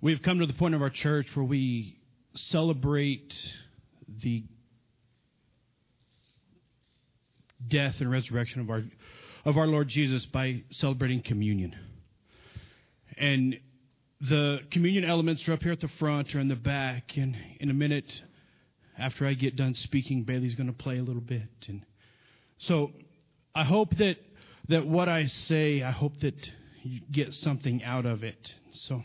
we've come to the point of our church where we celebrate the death and resurrection of our of our Lord Jesus by celebrating communion. And the communion elements are up here at the front or in the back. And in a minute, after I get done speaking, Bailey's going to play a little bit. And so I hope that that what I say, I hope that you get something out of it. So.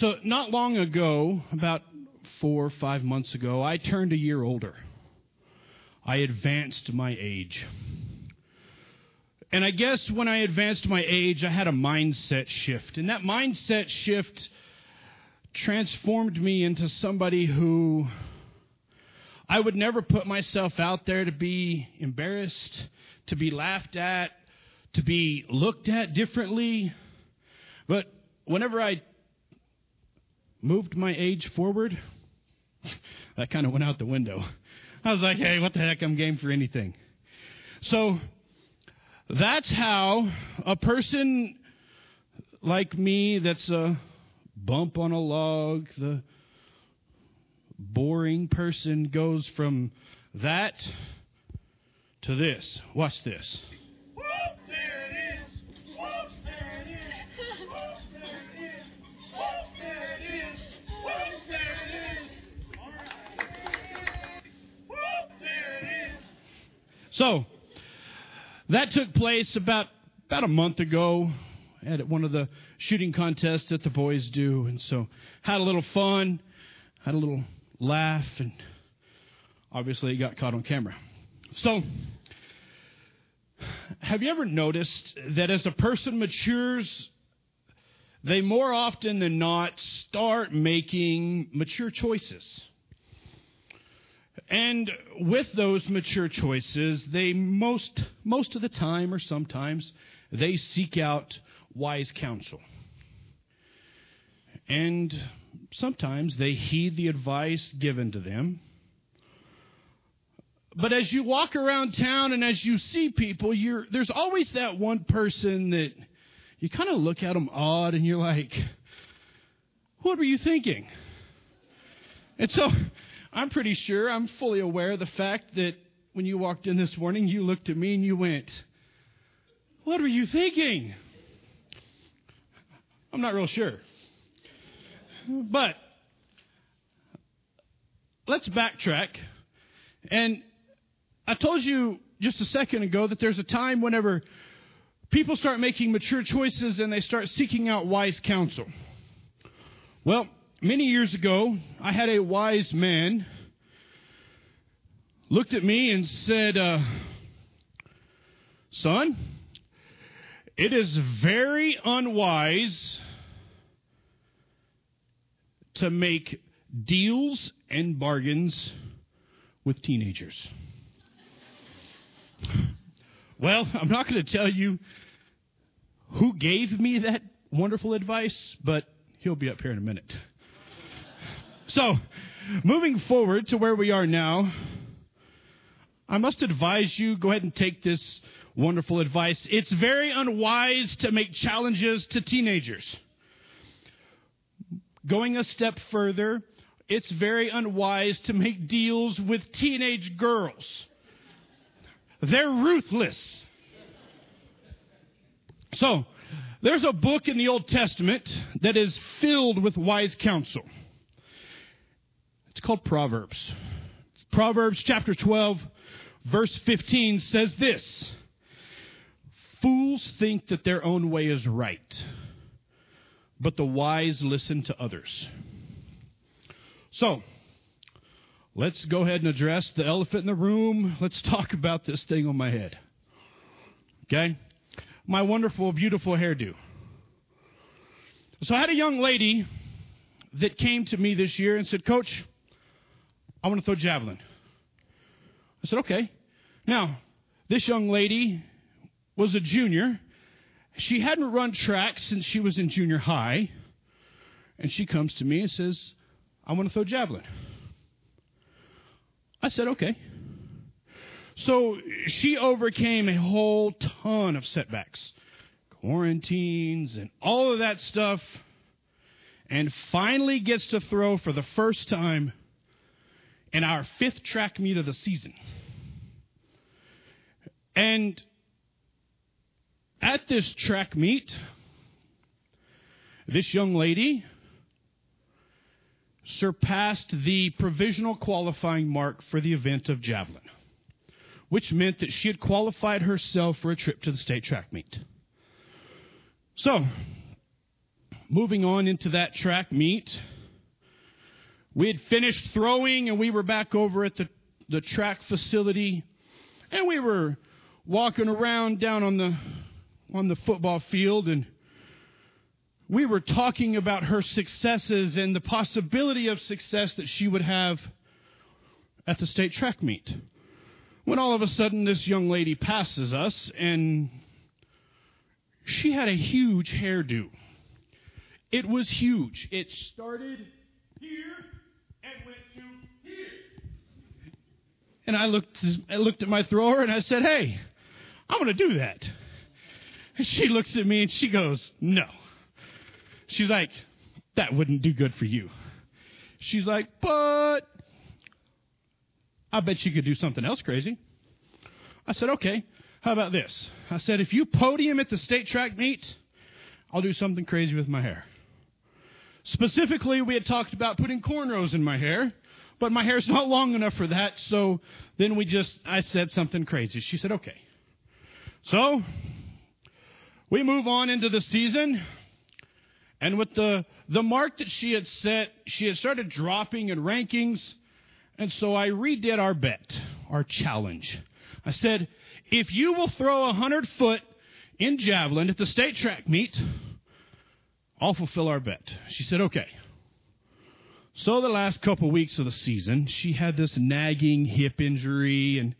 So, not long ago, about four or five months ago, I turned a year older. I advanced my age. And I guess when I advanced my age, I had a mindset shift. And that mindset shift transformed me into somebody who I would never put myself out there to be embarrassed, to be laughed at, to be looked at differently. But whenever I moved my age forward, that kind of went out the window. I was like, hey, what the heck? I'm game for anything. So that's how a person like me that's a bump on a log, the boring person goes from that to this. Watch this. So that took place about about a month ago at one of the shooting contests that the boys do, and so had a little fun, had a little laugh, and obviously it got caught on camera. So. Have you ever noticed that as a person matures, they more often than not start making mature choices? And with those mature choices, they most most of the time or sometimes they seek out wise counsel. And sometimes they heed the advice given to them. But as you walk around town and as you see people, there's always that one person that you kind of look at them odd and you're like, what were you thinking? And so I'm pretty sure, I'm fully aware of the fact that when you walked in this morning, you looked at me and you went, What were you thinking? I'm not real sure. But let's backtrack. And I told you just a second ago that there's a time whenever people start making mature choices and they start seeking out wise counsel. Well, many years ago, I had a wise man looked at me and said, uh, Son, it is very unwise to make deals and bargains with teenagers. Well, I'm not going to tell you who gave me that wonderful advice, but he'll be up here in a minute. So, moving forward to where we are now, I must advise you go ahead and take this wonderful advice. It's very unwise to make challenges to teenagers. Going a step further, it's very unwise to make deals with teenage girls. They're ruthless. So, there's a book in the Old Testament that is filled with wise counsel. It's called Proverbs. Proverbs chapter 12, verse 15 says this Fools think that their own way is right, but the wise listen to others. So, let's go ahead and address the elephant in the room. Let's talk about this thing on my head. Okay? My wonderful, beautiful hairdo. So, I had a young lady that came to me this year and said, Coach, I want to throw javelin. I said, okay. Now, this young lady was a junior. She hadn't run track since she was in junior high. And she comes to me and says, I want to throw javelin. I said, okay. So she overcame a whole ton of setbacks, quarantines, and all of that stuff, and finally gets to throw for the first time in our fifth track meet of the season. And at this track meet, this young lady surpassed the provisional qualifying mark for the event of javelin, which meant that she had qualified herself for a trip to the state track meet. So, moving on into that track meet, we had finished throwing and we were back over at the, the track facility and we were walking around down on the on the football field and we were talking about her successes and the possibility of success that she would have at the state track meet. When all of a sudden this young lady passes us and she had a huge hairdo. It was huge. It started here and went to here. And I looked, I looked at my thrower and I said, Hey, I'm going to do that. And she looks at me and she goes, No. She's like, That wouldn't do good for you. She's like, But I bet you could do something else crazy. I said, Okay, how about this? I said, If you podium at the state track meet, I'll do something crazy with my hair. Specifically, we had talked about putting cornrows in my hair, but my hair's not long enough for that, so then we just, I said something crazy. She said, okay. So, we move on into the season, and with the, the mark that she had set, she had started dropping in rankings, and so I redid our bet, our challenge. I said, if you will throw a 100 foot in javelin at the state track meet, I'll fulfill our bet. She said, okay. So the last couple weeks of the season, she had this nagging hip injury and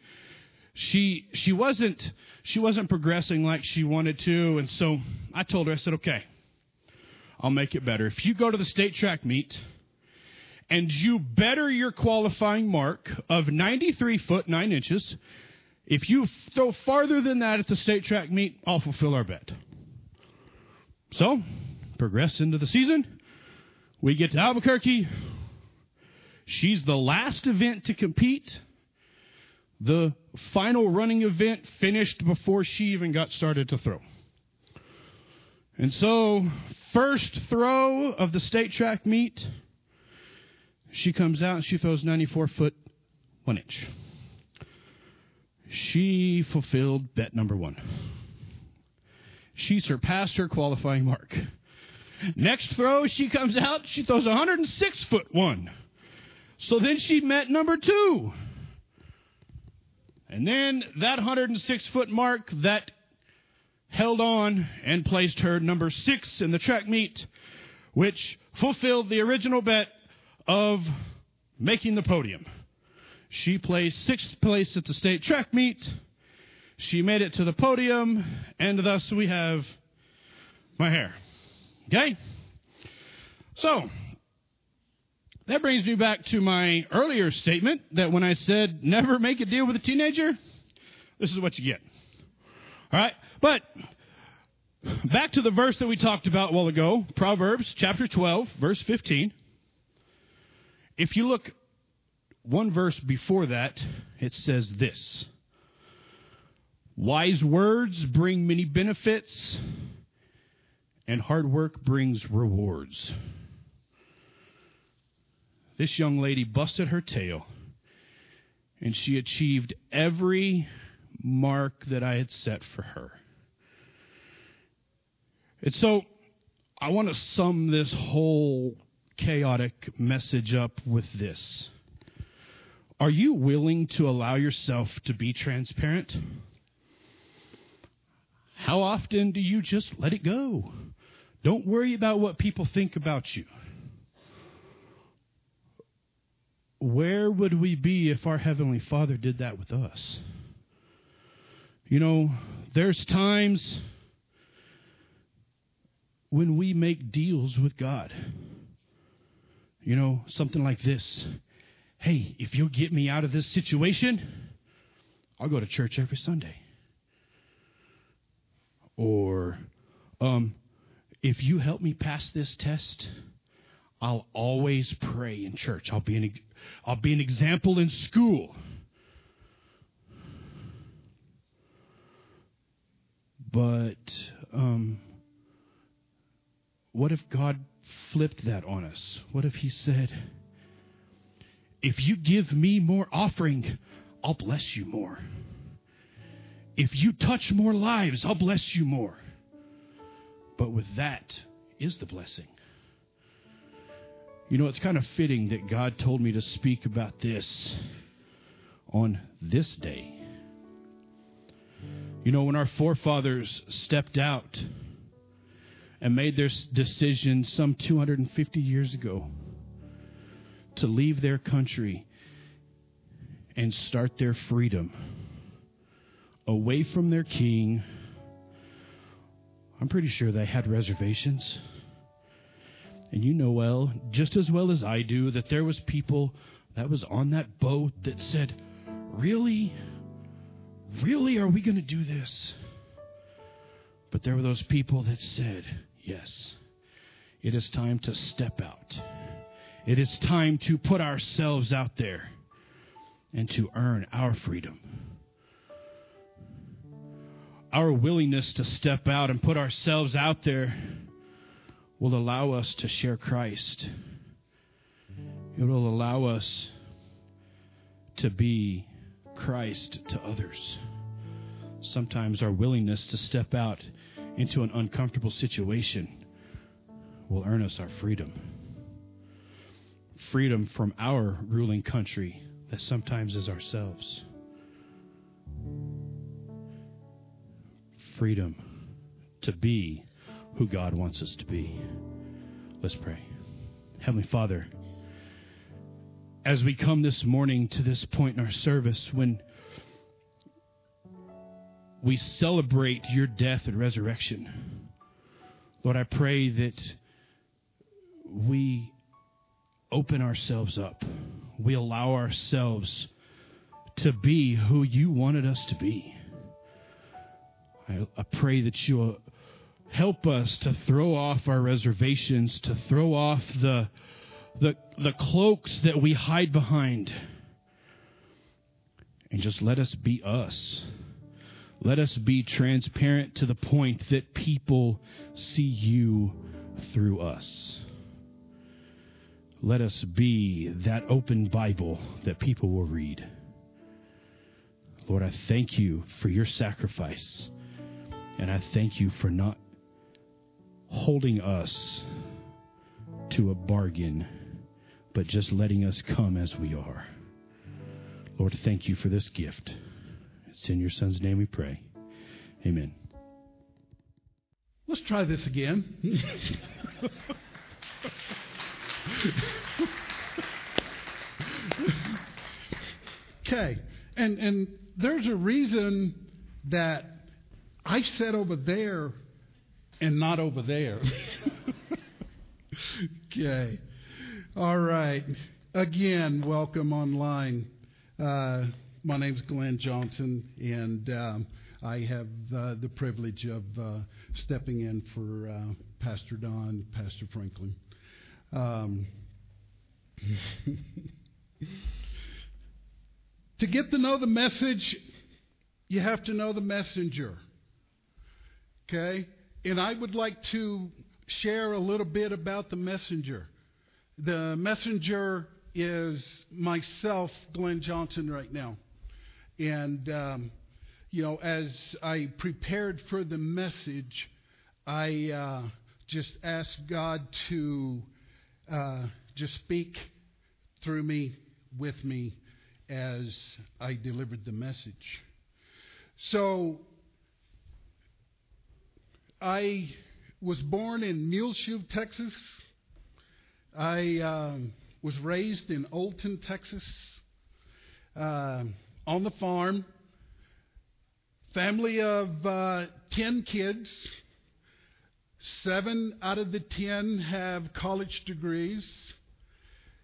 she she wasn't she wasn't progressing like she wanted to and so I told her I said, "Okay. I'll make it better. If you go to the state track meet and you better your qualifying mark of 93 foot 9 inches, if you throw farther than that at the state track meet, I'll fulfill our bet." So, progress into the season. We get to Albuquerque. She's the last event to compete. The final running event finished before she even got started to throw. And so, first throw of the state track meet, she comes out and she throws 94 foot 1 inch. She fulfilled bet number one. She surpassed her qualifying mark. Next throw, she comes out, she throws 106 foot one. So then she met number two. And then that 106 foot mark that held on and placed her number six in the track meet, which fulfilled the original bet of making the podium. She placed sixth place at the state track meet. She made it to the podium, and thus we have my hair. Okay? So, that brings me back to my earlier statement that when I said never make a deal with a teenager, this is what you get. All right? But back to the verse that we talked about a while ago, Proverbs chapter 12, verse 15. If you look one verse before that, it says this Wise words bring many benefits, and hard work brings rewards. This young lady busted her tail, and she achieved every mark that I had set for her. And so I want to sum this whole chaotic message up with this. Are you willing to allow yourself to be transparent? How often do you just let it go? Don't worry about what people think about you. Where would we be if our Heavenly Father did that with us? You know, there's times when we make deals with God. You know, something like this Hey, if you'll get me out of this situation, I'll go to church every Sunday. Or, um, if you help me pass this test, I'll always pray in church. I'll be an, I'll be an example in school. But um, what if God flipped that on us? What if He said, if you give me more offering, I'll bless you more. If you touch more lives, I'll bless you more. But with that is the blessing. You know, it's kind of fitting that God told me to speak about this on this day. You know, when our forefathers stepped out and made their decision some 250 years ago to leave their country and start their freedom away from their king, I'm pretty sure they had reservations. And you know well, just as well as I do, that there was people that was on that boat that said, "Really? Really are we going to do this?" But there were those people that said, "Yes. It is time to step out. It is time to put ourselves out there and to earn our freedom." Our willingness to step out and put ourselves out there will allow us to share Christ. It will allow us to be Christ to others. Sometimes our willingness to step out into an uncomfortable situation will earn us our freedom. Freedom from our ruling country that sometimes is ourselves. Freedom to be who God wants us to be. Let's pray. Heavenly Father, as we come this morning to this point in our service when we celebrate your death and resurrection, Lord, I pray that we open ourselves up. We allow ourselves to be who you wanted us to be. I, I pray that you will help us to throw off our reservations, to throw off the, the, the cloaks that we hide behind, and just let us be us. Let us be transparent to the point that people see you through us. Let us be that open Bible that people will read. Lord, I thank you for your sacrifice. And I thank you for not holding us to a bargain, but just letting us come as we are. Lord, thank you for this gift. It's in your Son's name we pray. Amen. Let's try this again. okay. And and there's a reason that I said over there and not over there. okay. All right. Again, welcome online. Uh, my is Glenn Johnson, and um, I have uh, the privilege of uh, stepping in for uh, Pastor Don, Pastor Franklin. Um, to get to know the message, you have to know the messenger. Okay? And I would like to share a little bit about the messenger. The messenger is myself, Glenn Johnson, right now. And, um, you know, as I prepared for the message, I uh, just asked God to uh, just speak through me, with me, as I delivered the message. So, I was born in Muleshoe, Texas. I um, was raised in Olton, Texas, uh, on the farm. Family of uh, 10 kids. Seven out of the 10 have college degrees.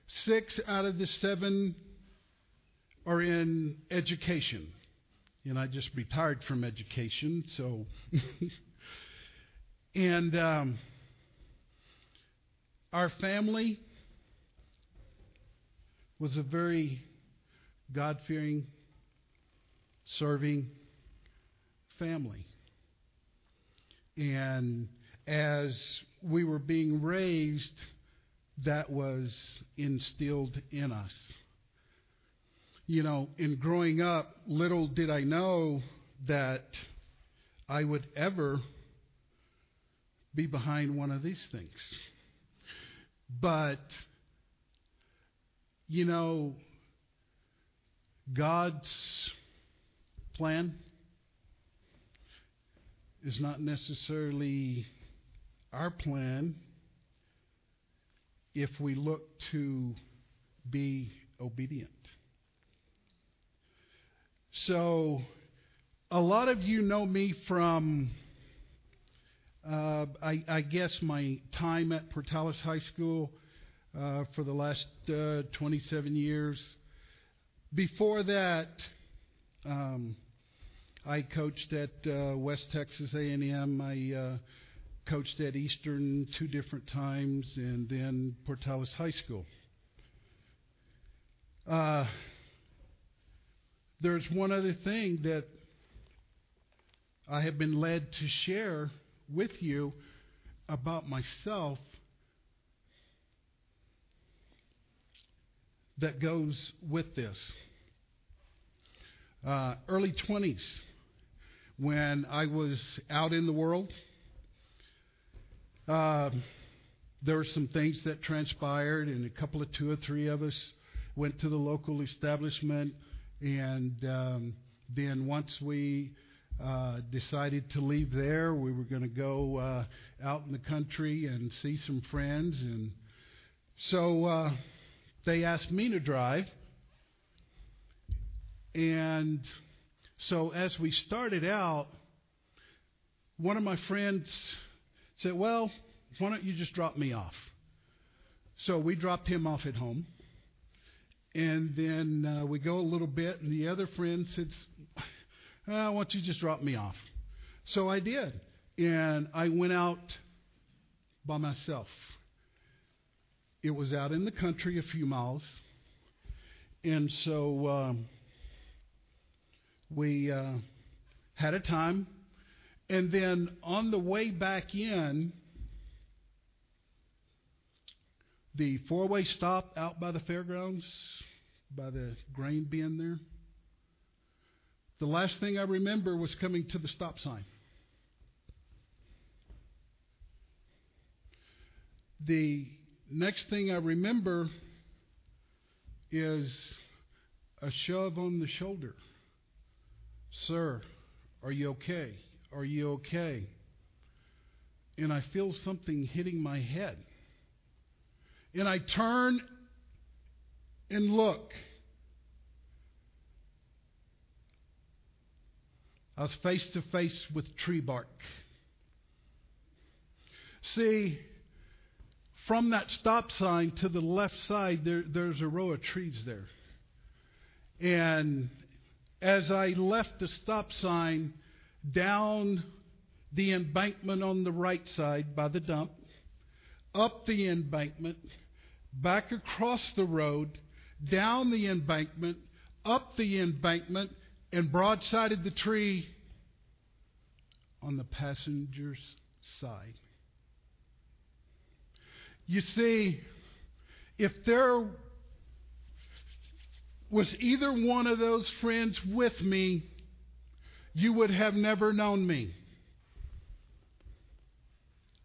Six out of the seven are in education. and I just retired from education. So, and um, our family was a very God fearing, serving family. And as we were being raised, that was instilled in us. You know, in growing up, little did I know that I would ever be behind one of these things. But, you know, God's plan is not necessarily our plan if we look to be obedient. So, a lot of you know me from, uh, I, I, guess, my time at Portales High School uh, for the last uh, 27 years. Before that, um, I coached at uh, West Texas A&M. I uh, coached at Eastern two different times, and then Portales High School. There's one other thing that I have been led to share with you about myself that goes with this. Uh, early 20s, when I was out in the world, uh, there were some things that transpired, and a couple of two or three of us went to the local establishment and um, then once we uh, decided to leave there, we were going to go uh, out in the country and see some friends. And so uh, they asked me to drive. And so as we started out, one of my friends said, Well, why don't you just drop me off? So we dropped him off at home. And then uh, we go a little bit, and the other friend says, uh, Why don't you just drop me off? So I did. And I went out by myself. It was out in the country a few miles. And so um, we uh, had a time. And then on the way back in, the four way stop out by the fairgrounds, by the grain bin there. The last thing I remember was coming to the stop sign. The next thing I remember is a shove on the shoulder. Sir, are you okay? Are you okay? And I feel something hitting my head. And I turn and look. I was face to face with tree bark. See, from that stop sign to the left side, there, there's a row of trees there. And as I left the stop sign down the embankment on the right side by the dump, up the embankment, back across the road, down the embankment, up the embankment, and broadsided the tree on the passenger's side. You see, if there was either one of those friends with me, you would have never known me.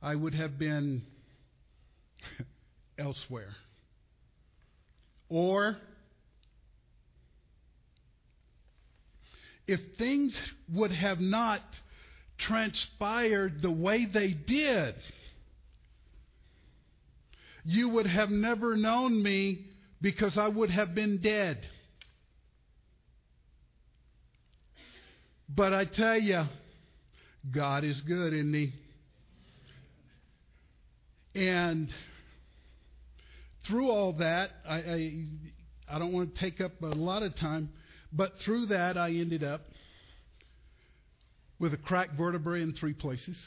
I would have been elsewhere. Or if things would have not transpired the way they did, you would have never known me because I would have been dead. But I tell you, God is good, isn't He? And through all that, I, I, I don't want to take up a lot of time, but through that, I ended up with a cracked vertebrae in three places.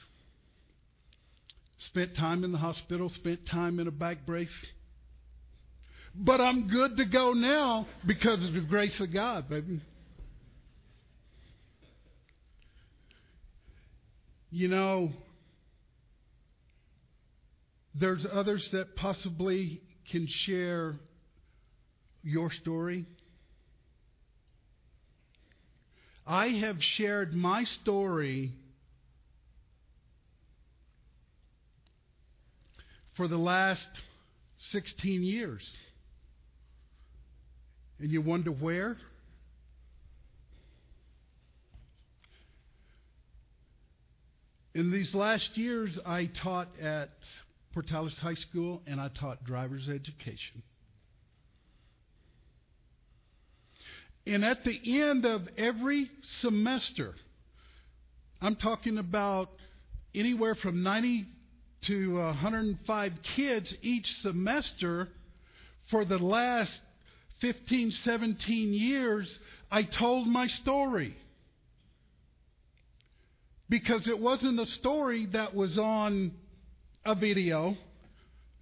Spent time in the hospital, spent time in a back brace. But I'm good to go now because of the grace of God, baby. You know, there's others that possibly can share your story. I have shared my story for the last 16 years. And you wonder where? In these last years, I taught at Portales High School and I taught driver's education. And at the end of every semester, I'm talking about anywhere from 90 to 105 kids each semester for the last 15, 17 years, I told my story. Because it wasn't a story that was on a video,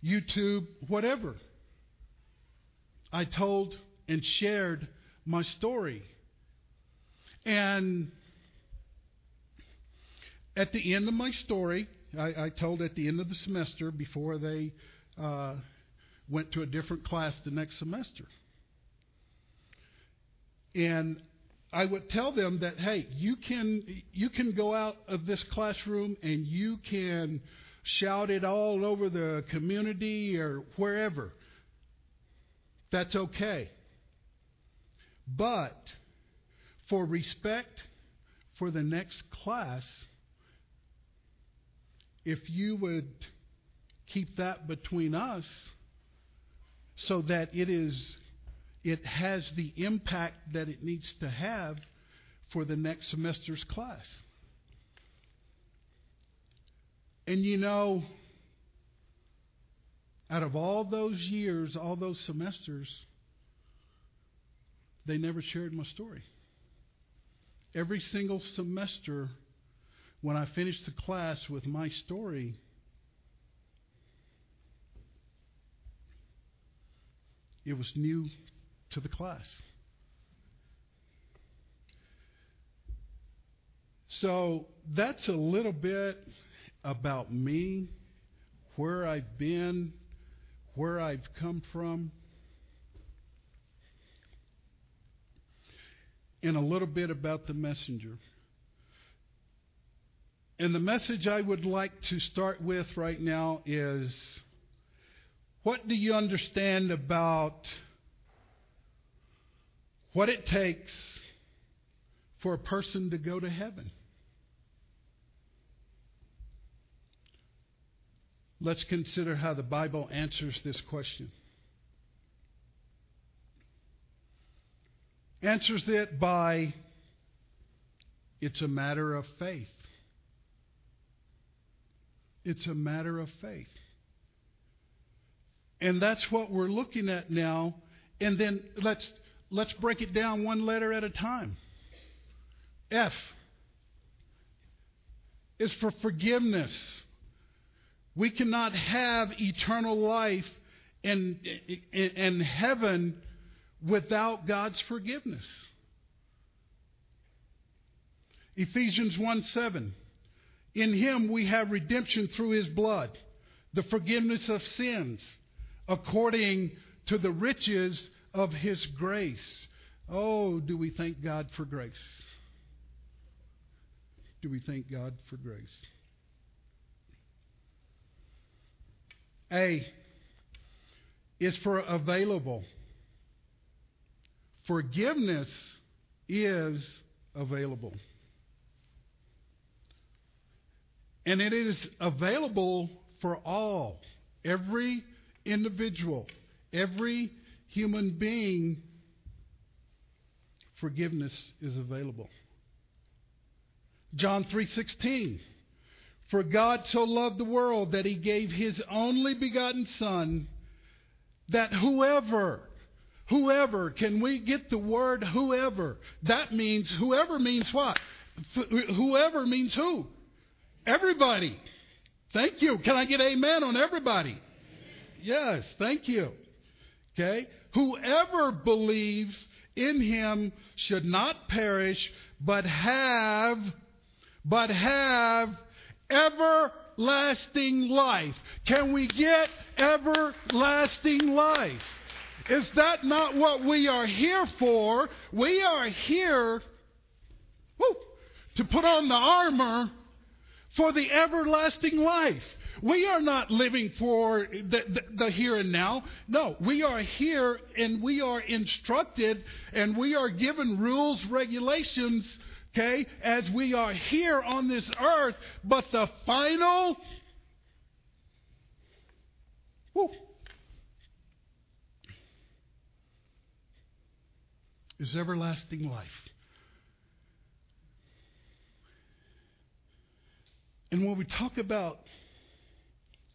YouTube, whatever. I told and shared my story. And at the end of my story, I, I told at the end of the semester before they uh, went to a different class the next semester. And I would tell them that, hey, you can you can go out of this classroom and you can shout it all over the community or wherever. That's okay. But for respect for the next class, if you would keep that between us so that it is it has the impact that it needs to have for the next semester's class. And you know, out of all those years, all those semesters, they never shared my story. Every single semester, when I finished the class with my story, it was new to the class. So that's a little bit about me, where I've been, where I've come from, and a little bit about the messenger. And the message I would like to start with right now is what do you understand about what it takes for a person to go to heaven? Let's consider how the Bible answers this question. Answers it by it's a matter of faith. It's a matter of faith. And that's what we're looking at now. And then let's let's break it down one letter at a time. F is for forgiveness. We cannot have eternal life and, and heaven without God's forgiveness. Ephesians 1 7. In him we have redemption through his blood, the forgiveness of sins, according to the riches of his grace. Oh, do we thank God for grace? Do we thank God for grace? A is for available. Forgiveness is available. And it is available for all, every individual, every human being. Forgiveness is available. John 3:16 For God so loved the world that he gave his only begotten son that whoever whoever can we get the word whoever that means whoever means what whoever means who? Everybody. Thank you. Can I get amen on everybody? Yes, thank you. Okay? Whoever believes in him should not perish, but have, but have everlasting life. Can we get everlasting life? Is that not what we are here for? We are here woo, to put on the armor for the everlasting life. We are not living for the, the, the, here and now. No, we are here and we are instructed and we are given rules, regulations, okay, as we are here on this earth. But the final, woo, is everlasting life. And when we talk about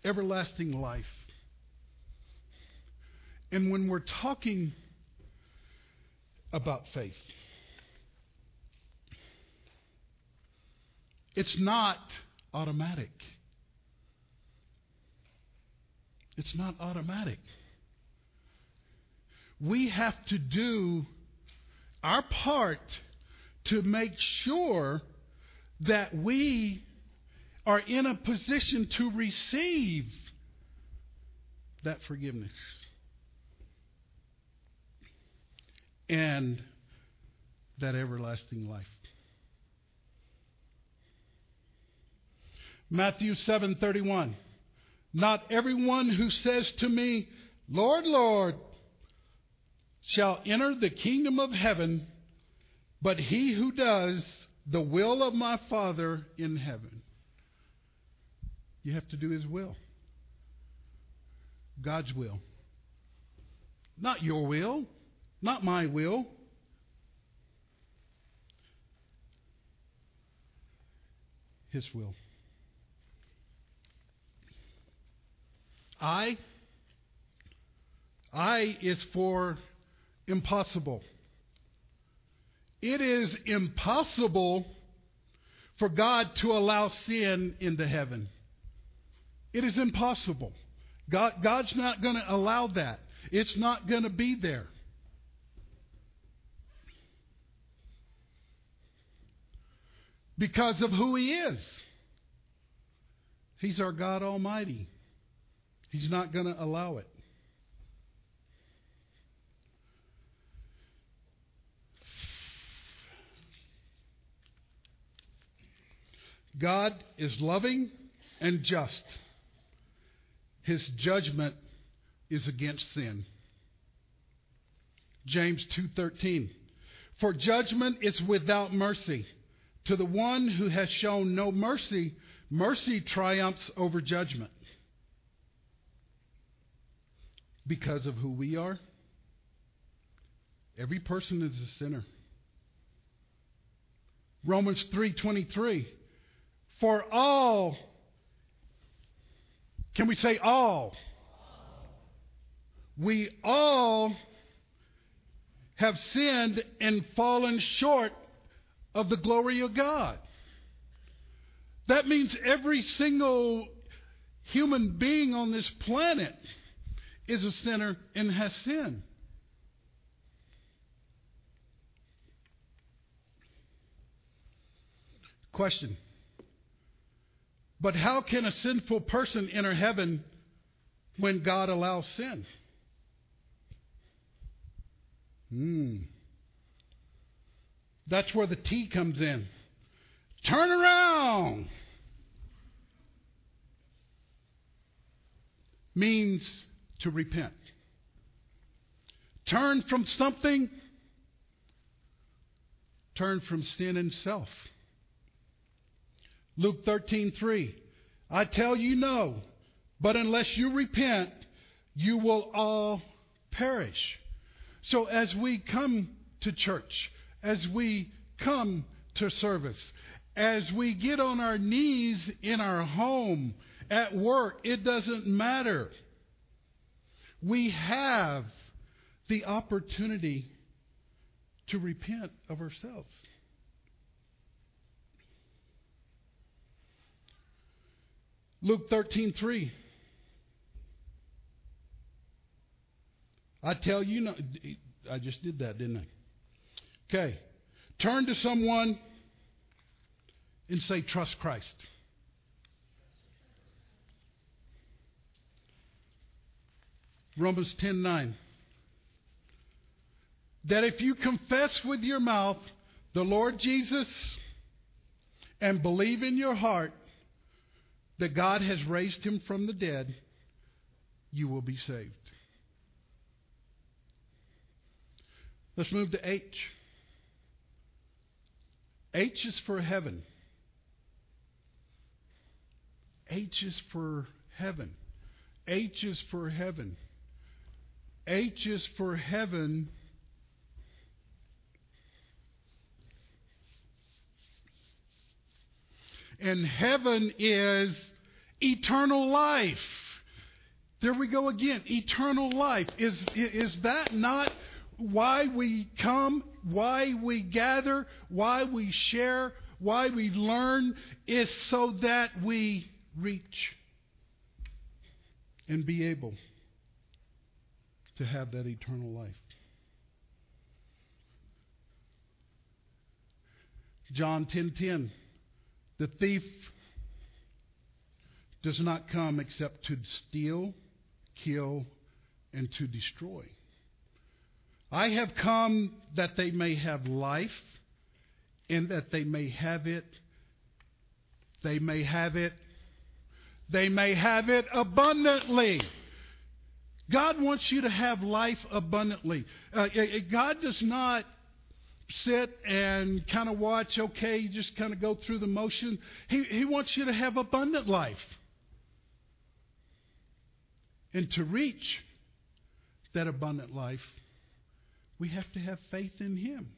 everlasting life, and when we're talking about faith, it's not automatic. It's not automatic. We have to do our part to make sure that we are in a position to receive that forgiveness. And that everlasting life. Matthew 7:31 Not everyone who says to me, Lord, Lord, shall enter the kingdom of heaven, but he who does the will of my Father in heaven. You have to do his will. God's will. Not your will, not my will. His will. I I is for impossible. It is impossible for God to allow sin into heaven. It is impossible. God, God's not going to allow that. It's not going to be there. Because of who He is. He's our God Almighty. He's not going to allow it. God is loving and just. His judgment is against sin. James 2:13 For judgment is without mercy. To the one who has shown no mercy mercy triumphs over judgment. Because of who we are every person is a sinner. Romans 3:23 For all can we say all? We all have sinned and fallen short of the glory of God. That means every single human being on this planet is a sinner and has sinned. Question but how can a sinful person enter heaven when God allows sin? Hmm. That's where the T comes in. Turn around means to repent. Turn from something, turn from sin and self. Luke 13:3. I tell you no, but unless you repent, you will all perish. So as we come to church, as we come to service, as we get on our knees in our home, at work, it doesn't matter. We have the opportunity to repent of ourselves. Luke 13:3. I tell you no I just did that, didn't I? Okay. Turn to someone and say trust Christ. Romans 10:9 that if you confess with your mouth the Lord Jesus and believe in your heart that God has raised him from the dead, you will be saved. Let's move to H. H is for heaven. H is for heaven. H is for heaven. H is for heaven. And heaven is eternal life. There we go again. Eternal life. Is, is that not why we come, why we gather, why we share, why we learn? Is so that we reach and be able to have that eternal life. John 10:10 The thief does not come except to steal, kill and to destroy. I have come that they may have life and that they may have it they may have it they may have it abundantly. God wants you to have life abundantly. Uh, God does not sit and kind of watch, okay, you just kind of go through the motion. He, he wants you to have abundant life. And to reach that abundant life, we have to have faith in Him.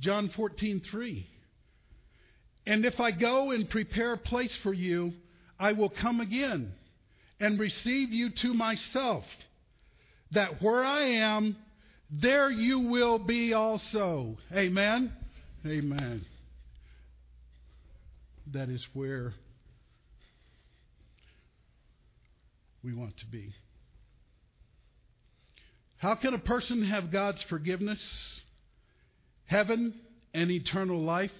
John 14, 3. And if I go and prepare a place for you, I will come again and receive you to myself, that where I am, there you will be also. Amen? Amen. That is where we want to be. How can a person have God's forgiveness, heaven, and eternal life,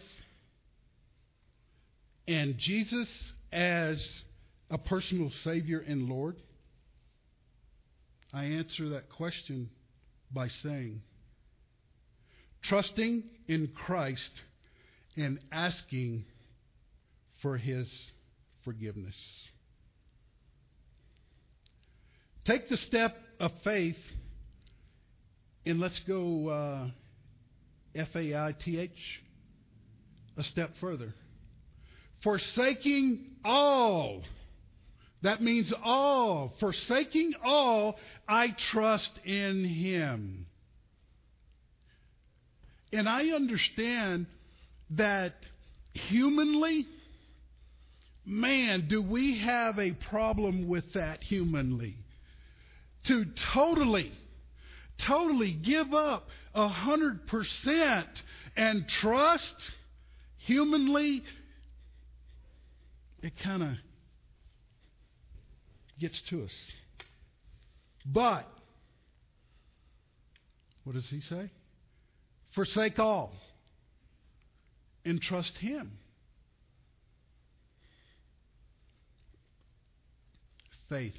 and Jesus as a personal Savior and Lord? I answer that question by saying, trusting in Christ and asking for His forgiveness. Take the step of faith and let's go uh, F A I T H a step further. Forsaking all. That means all. Forsaking all, I trust in Him. And I understand that humanly, man, do we have a problem with that humanly? To totally, totally give up a hundred percent and trust humanly, it kind of gets to us. But, what does he say? Forsake all and trust him. Faith.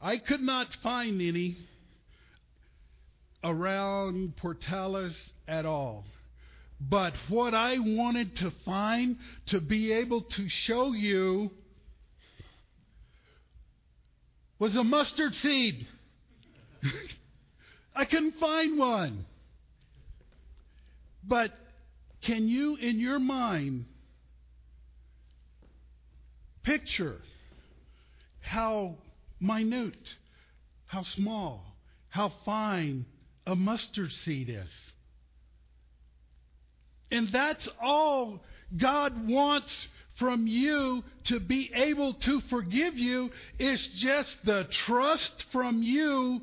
I could not find any around Portales at all. But what I wanted to find to be able to show you was a mustard seed. I couldn't find one. But can you, in your mind, picture how minute, how small, how fine a mustard seed is? And that's all God wants from you to be able to forgive you It's just the trust from you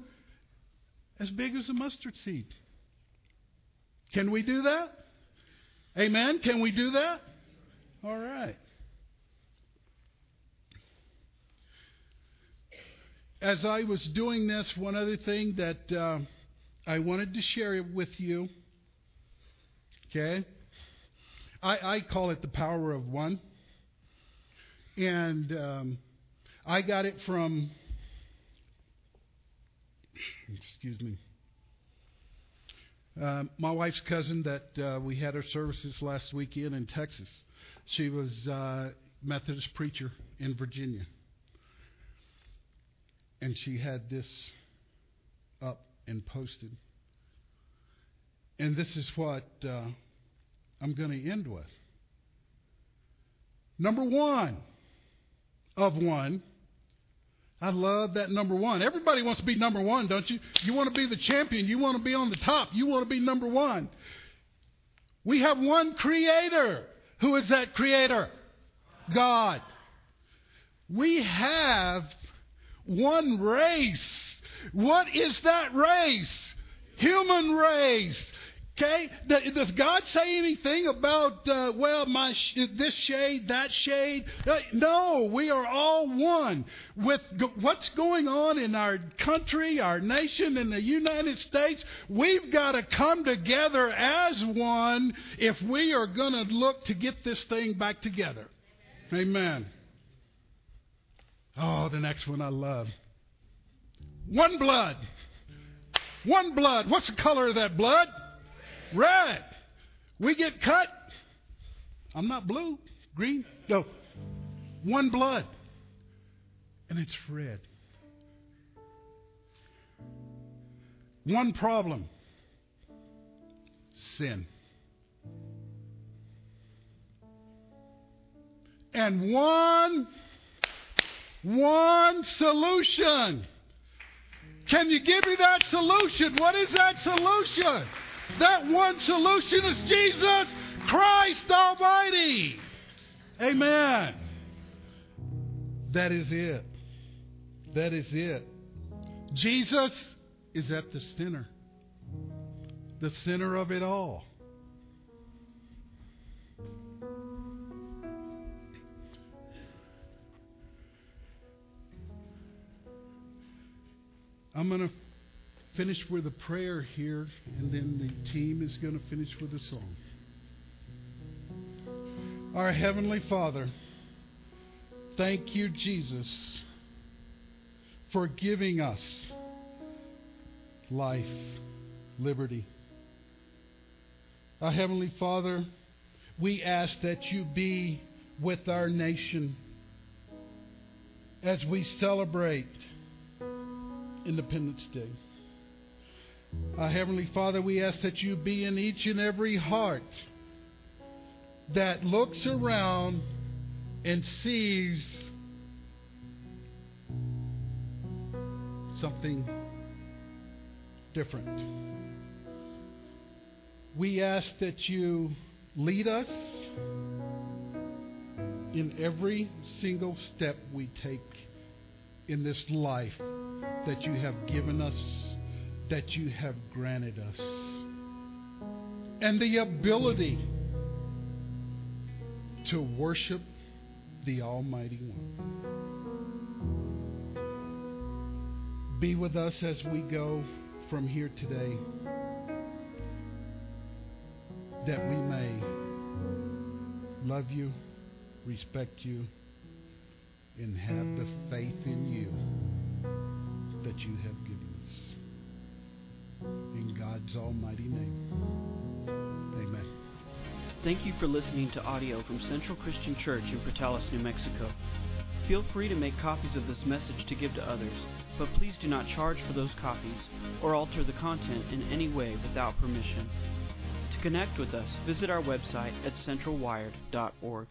as big as a mustard seed. Can we do that? Amen? Can we do that? All right. As I was doing this, one other thing that uh, I wanted to share with you, okay? I, I call it the power of one. And um, I got it from, excuse me, uh, my wife's cousin that uh, we had our services last weekend in Texas. She was uh, Methodist preacher in Virginia, and she had this up and posted. And this is what uh, I'm going to end with. Number one of one. I love that number one. Everybody wants to be number one, don't you? You want to be the champion. You want to be on the top. You want to be number one. We have one creator. Who is that creator? God. We have one race. What is that race? Human race. Okay? Does God say anything about, uh, well, my sh- this shade, that shade? Uh, no, we are all one. With what's going on in our country, our nation, in the United States, we've got to come together as one if we are going to look to get this thing back together. Amen. Oh, the next one I love. One blood. One blood. What's the color of that blood? Red. We get cut. I'm not blue, green. No. One blood. And it's red. One problem sin. And one, one solution. Can you give me that solution? What is that solution? That one solution is Jesus Christ Almighty. Amen. That is it. That is it. Jesus is at the center, the center of it all. I'm going to finish with a prayer here, and then the team is going to finish with a song. Our Heavenly Father, thank you, Jesus, for giving us life, liberty. Our Heavenly Father, we ask that you be with our nation as we celebrate Independence Day. Our Heavenly Father, we ask that you be in each and every heart that looks around and sees something different. We ask that you lead us in every single step we take in this life that you have given us that you have granted us and the ability to worship the Almighty One. Be with us as we go from here today, that we may love you, respect you, and have the faith in you that you have given. In God's almighty name. Amen. Thank you for listening to audio from Central Christian Church in Portales, New Mexico. Feel free to make copies of this message to give to others, but please do not charge for those copies or alter the content in any way without permission. To connect with us, visit our website at centralwired.org.